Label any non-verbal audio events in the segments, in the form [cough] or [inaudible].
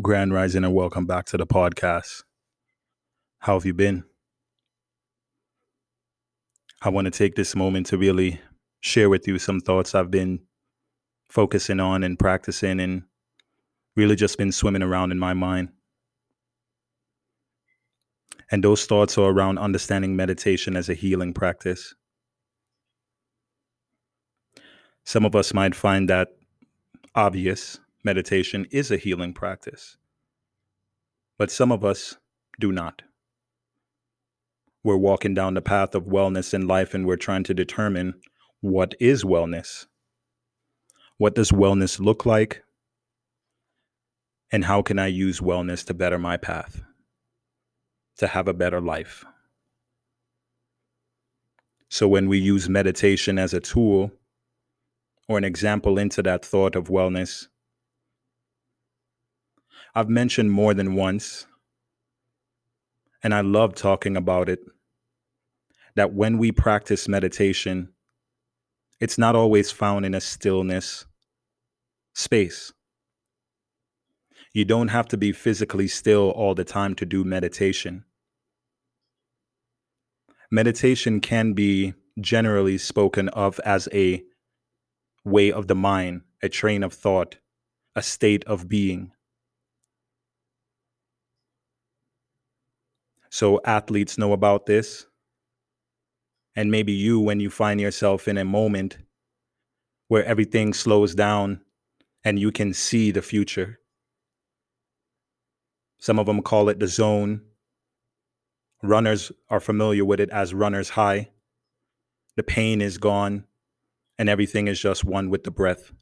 Grand Rising and welcome back to the podcast. How have you been? I want to take this moment to really share with you some thoughts I've been focusing on and practicing and really just been swimming around in my mind. And those thoughts are around understanding meditation as a healing practice. Some of us might find that obvious meditation is a healing practice. But some of us do not. We're walking down the path of wellness in life and we're trying to determine what is wellness? What does wellness look like? And how can I use wellness to better my path, to have a better life? So, when we use meditation as a tool or an example into that thought of wellness, I've mentioned more than once, and I love talking about it, that when we practice meditation, it's not always found in a stillness space. You don't have to be physically still all the time to do meditation. Meditation can be generally spoken of as a way of the mind, a train of thought, a state of being. So athletes know about this. And maybe you, when you find yourself in a moment where everything slows down and you can see the future. Some of them call it the zone. Runners are familiar with it as runner's high. The pain is gone and everything is just one with the breath.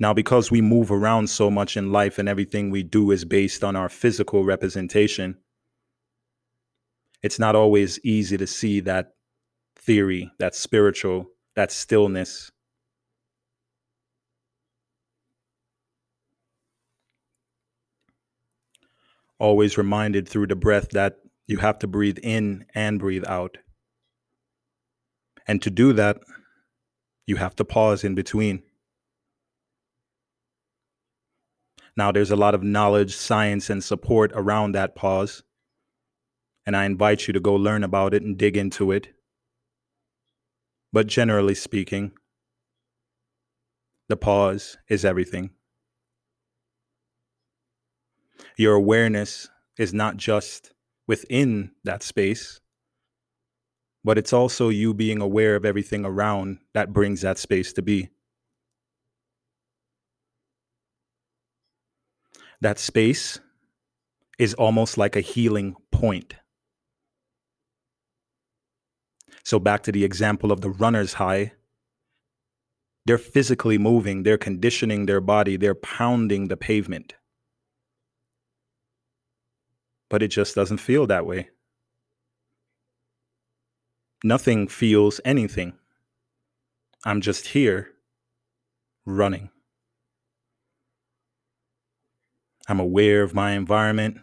Now, because we move around so much in life and everything we do is based on our physical representation, it's not always easy to see that theory, that spiritual, that stillness. Always reminded through the breath that you have to breathe in and breathe out. And to do that, you have to pause in between. Now, there's a lot of knowledge, science, and support around that pause. And I invite you to go learn about it and dig into it. But generally speaking, the pause is everything. Your awareness is not just within that space, but it's also you being aware of everything around that brings that space to be. That space is almost like a healing point. So, back to the example of the runner's high, they're physically moving, they're conditioning their body, they're pounding the pavement. But it just doesn't feel that way. Nothing feels anything. I'm just here running. I'm aware of my environment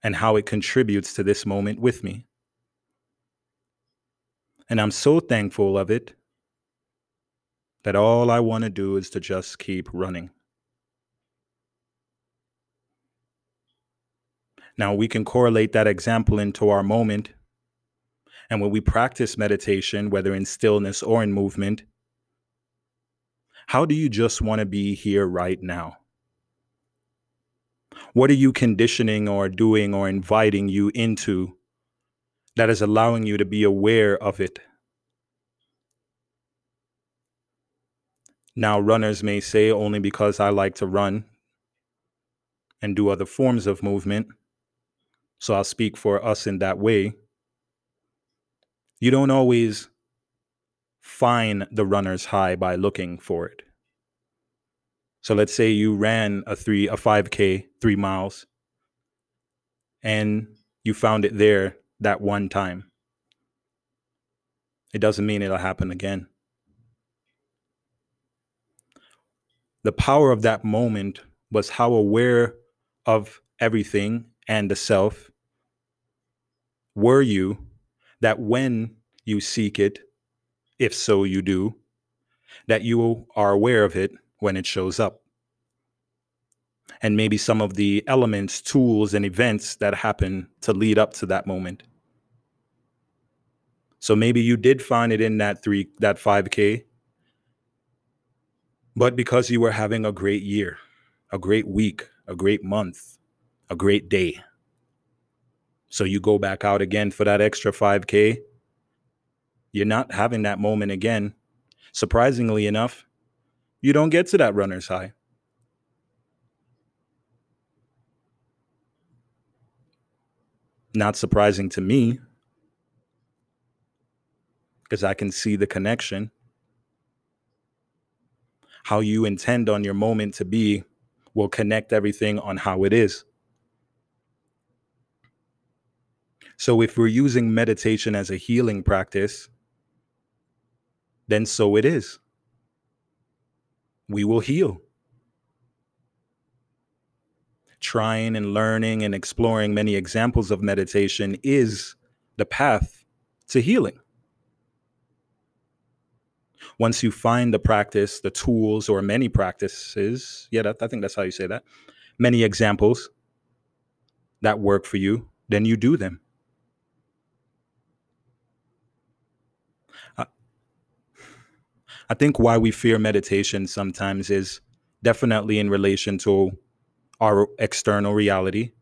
and how it contributes to this moment with me. And I'm so thankful of it that all I want to do is to just keep running. Now, we can correlate that example into our moment. And when we practice meditation, whether in stillness or in movement, how do you just want to be here right now? What are you conditioning or doing or inviting you into that is allowing you to be aware of it? Now, runners may say only because I like to run and do other forms of movement. So I'll speak for us in that way. You don't always find the runner's high by looking for it. So let's say you ran a three, a 5K, three miles, and you found it there that one time. It doesn't mean it'll happen again. The power of that moment was how aware of everything and the self were you that when you seek it, if so you do, that you are aware of it when it shows up. And maybe some of the elements, tools, and events that happen to lead up to that moment. So maybe you did find it in that three, that 5K, but because you were having a great year, a great week, a great month, a great day. So you go back out again for that extra 5K. You're not having that moment again. Surprisingly enough, you don't get to that runner's high. Not surprising to me because I can see the connection. How you intend on your moment to be will connect everything on how it is. So, if we're using meditation as a healing practice, then so it is. We will heal. Trying and learning and exploring many examples of meditation is the path to healing once you find the practice, the tools, or many practices, yeah, that, I think that's how you say that, many examples that work for you, then you do them. I think why we fear meditation sometimes is definitely in relation to our external reality,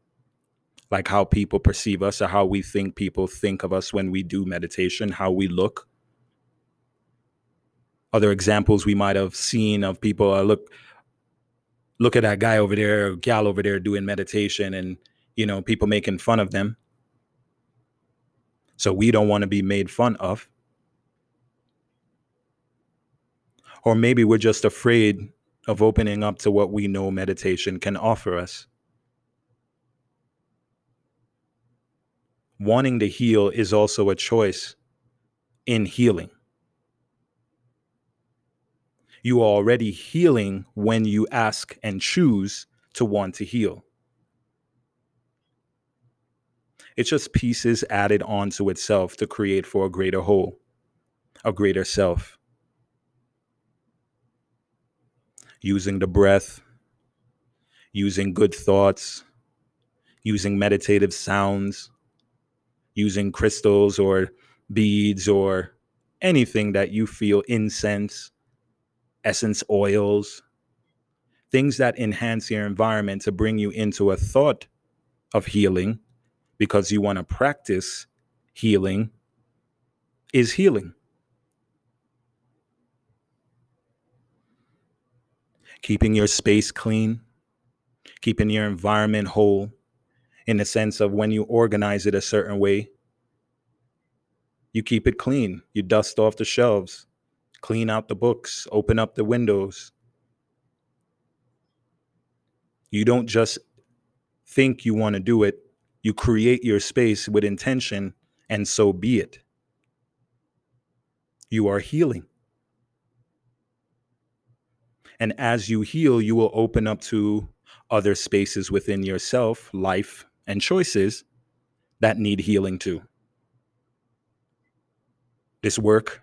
like how people perceive us or how we think people think of us when we do meditation, how we look. Other examples we might have seen of people uh, look look at that guy over there or gal over there doing meditation and you know people making fun of them. So we don't want to be made fun of or maybe we're just afraid of opening up to what we know meditation can offer us wanting to heal is also a choice in healing you are already healing when you ask and choose to want to heal. It's just pieces added onto itself to create for a greater whole, a greater self. Using the breath, using good thoughts, using meditative sounds, using crystals or beads or anything that you feel incense essence oils, things that enhance your environment to bring you into a thought of healing because you want to practice healing is healing. Keeping your space clean, keeping your environment whole in the sense of when you organize it a certain way, you keep it clean, you dust off the shelves, clean out the books, open up the windows. You don't just think you want to do it, you create your space with intention, and so be it. You are healing. And as you heal, you will open up to other spaces within yourself, life, and choices that need healing too. This work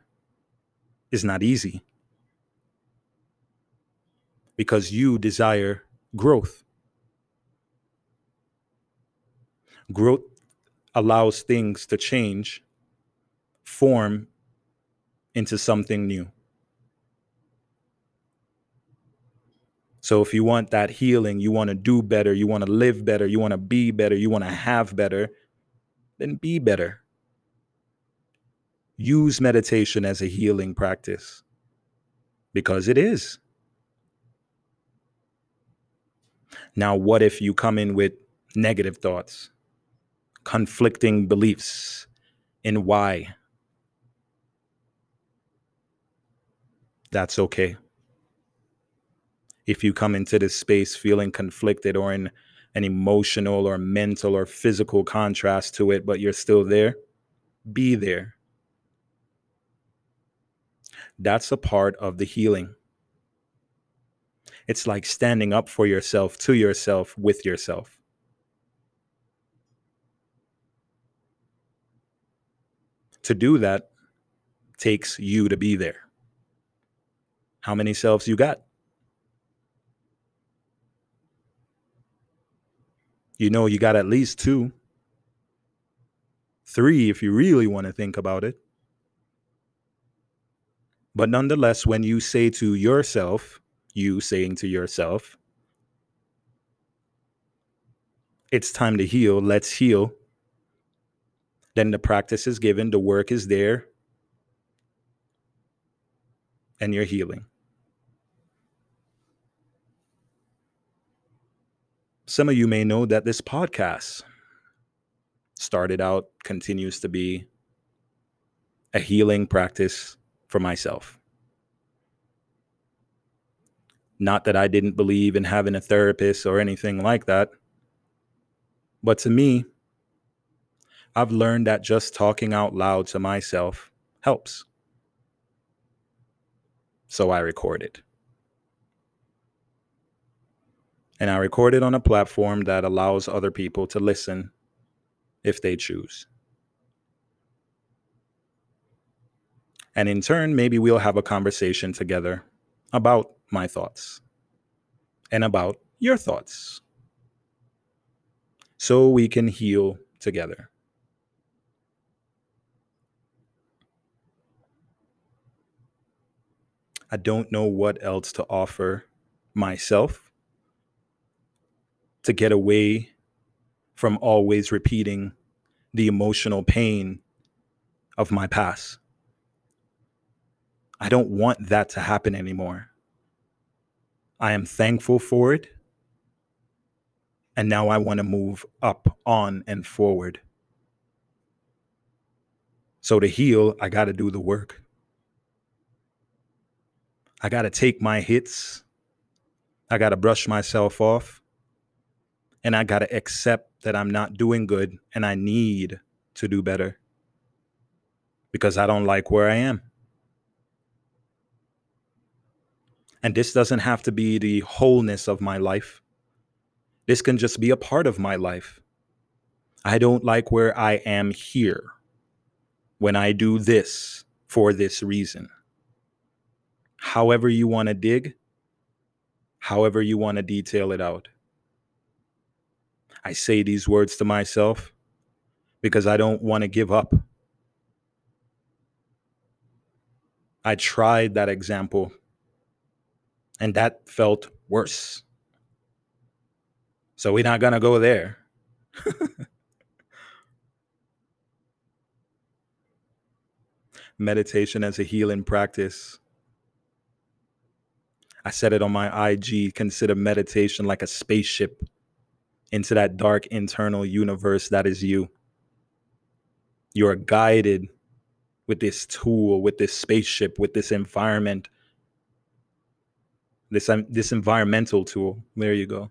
is not easy because you desire growth. Growth allows things to change, form into something new. So, if you want that healing, you want to do better, you want to live better, you want to be better, you want to have better, then be better use meditation as a healing practice because it is. Now, what if you come in with negative thoughts, conflicting beliefs and why? That's okay. If you come into this space feeling conflicted or in an emotional or mental or physical contrast to it, but you're still there, be there that's a part of the healing. It's like standing up for yourself, to yourself, with yourself. To do that takes you to be there. How many selves you got? You know, you got at least two, three if you really want to think about it. But nonetheless, when you say to yourself, you saying to yourself, it's time to heal, let's heal, then the practice is given, the work is there, and you're healing. Some of you may know that this podcast started out, continues to be a healing practice for myself. Not that I didn't believe in having a therapist or anything like that. But to me, I've learned that just talking out loud to myself helps. So I record it. And I record it on a platform that allows other people to listen if they choose. And in turn, maybe we'll have a conversation together about my thoughts and about your thoughts so we can heal together. I don't know what else to offer myself to get away from always repeating the emotional pain of my past. I don't want that to happen anymore. I am thankful for it. And now I want to move up, on, and forward. So to heal, I got to do the work. I got to take my hits. I got to brush myself off. And I got to accept that I'm not doing good and I need to do better because I don't like where I am. And this doesn't have to be the wholeness of my life. This can just be a part of my life. I don't like where I am here when I do this for this reason. However, you want to dig, however, you want to detail it out. I say these words to myself because I don't want to give up. I tried that example and that felt worse. So we're not going to go there. [laughs] Meditation as a healing practice. I said it on my IG consider meditation like a spaceship into that dark internal universe that is you. You are guided with this tool, with this spaceship, with this environment this um, this environmental tool. There you go.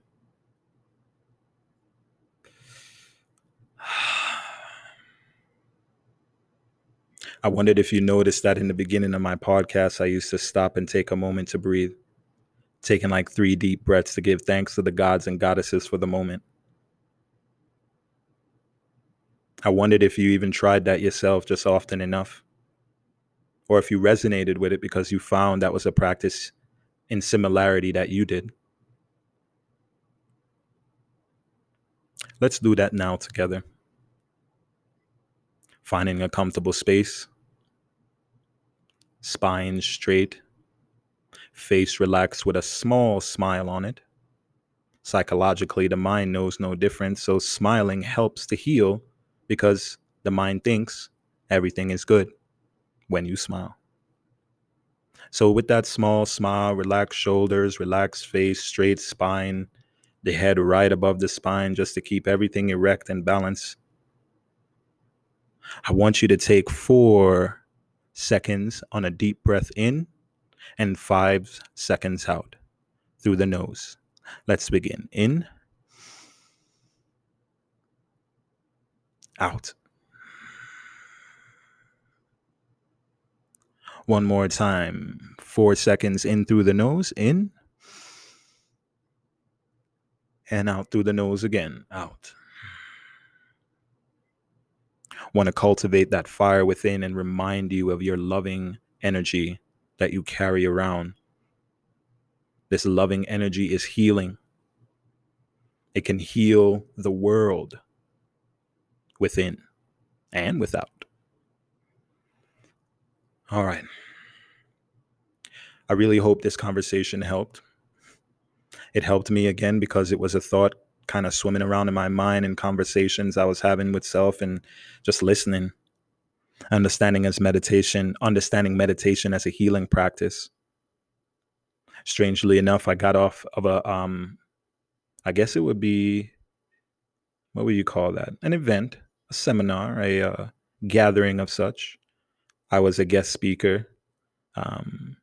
[sighs] I wondered if you noticed that in the beginning of my podcast, I used to stop and take a moment to breathe, taking like three deep breaths to give thanks to the gods and goddesses for the moment. I wondered if you even tried that yourself just often enough, or if you resonated with it because you found that was a practice in similarity that you did. Let's do that now together. Finding a comfortable space, spine straight, face relaxed with a small smile on it. Psychologically, the mind knows no difference, so smiling helps to heal because the mind thinks everything is good when you smile. So with that small smile, relaxed shoulders, relaxed face, straight spine, the head right above the spine just to keep everything erect and balanced. I want you to take four seconds on a deep breath in and five seconds out through the nose. Let's begin. In, out. One more time. Four seconds in through the nose, in. And out through the nose again, out. Want to cultivate that fire within and remind you of your loving energy that you carry around. This loving energy is healing. It can heal the world within and without. All right. I really hope this conversation helped. It helped me again because it was a thought kind of swimming around in my mind and conversations I was having with self and just listening. Understanding as meditation, understanding meditation as a healing practice. Strangely enough, I got off of a um I guess it would be what would you call that? An event, seminar, a uh, gathering of such. I was a guest speaker. Um,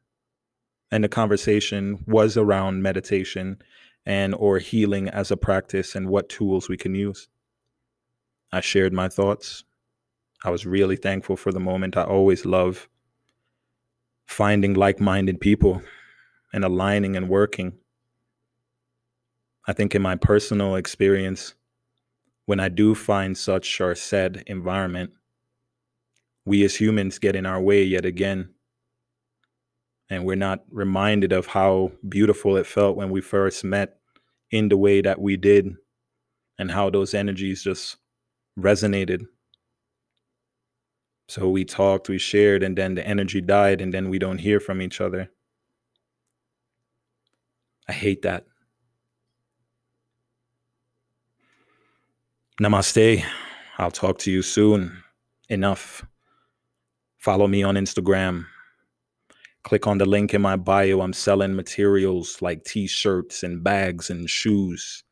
and the conversation was around meditation and or healing as a practice and what tools we can use. I shared my thoughts. I was really thankful for the moment. I always love finding like-minded people and aligning and working. I think in my personal experience, when I do find such or said environment, we as humans get in our way yet again. And we're not reminded of how beautiful it felt when we first met in the way that we did and how those energies just resonated. So we talked we shared and then the energy died and then we don't hear from each other. I hate that namaste i'll talk to you soon enough follow me on instagram Click on the link in my bio. I'm selling materials like t shirts and bags and shoes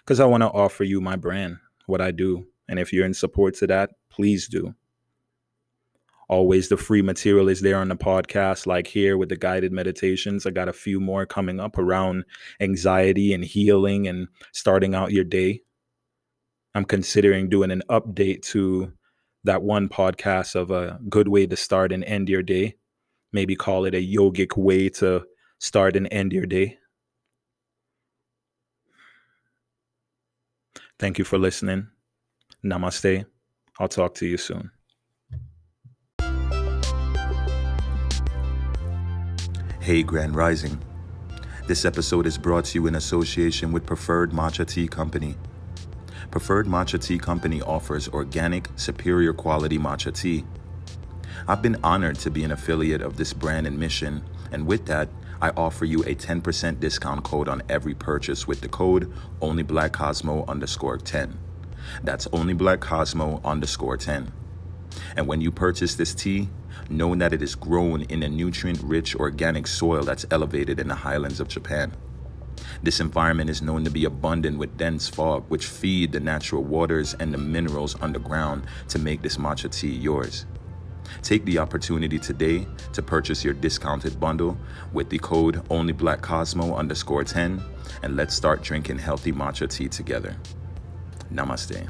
because I want to offer you my brand, what I do. And if you're in support to that, please do. Always the free material is there on the podcast, like here with the guided meditations. I got a few more coming up around anxiety and healing and starting out your day. I'm considering doing an update to that one podcast of a good way to start and end your day maybe call it a yogic way to start and end your day. Thank you for listening. Namaste. I'll talk to you soon. Hey, Grand Rising. This episode is brought to you in association with Preferred Matcha Tea Company. Preferred Matcha Tea Company offers organic, superior quality matcha tea I've been honored to be an affiliate of this brand and mission, and with that, I offer you a 10% discount code on every purchase with the code OnlyBlackCosmo underscore 10. That's OnlyBlackCosmo underscore 10. And when you purchase this tea, know that it is grown in a nutrient rich organic soil that's elevated in the highlands of Japan. This environment is known to be abundant with dense fog, which feed the natural waters and the minerals underground to make this matcha tea yours. Take the opportunity today to purchase your discounted bundle with the code OnlyBlackCosmo underscore 10 and let's start drinking healthy matcha tea together. Namaste.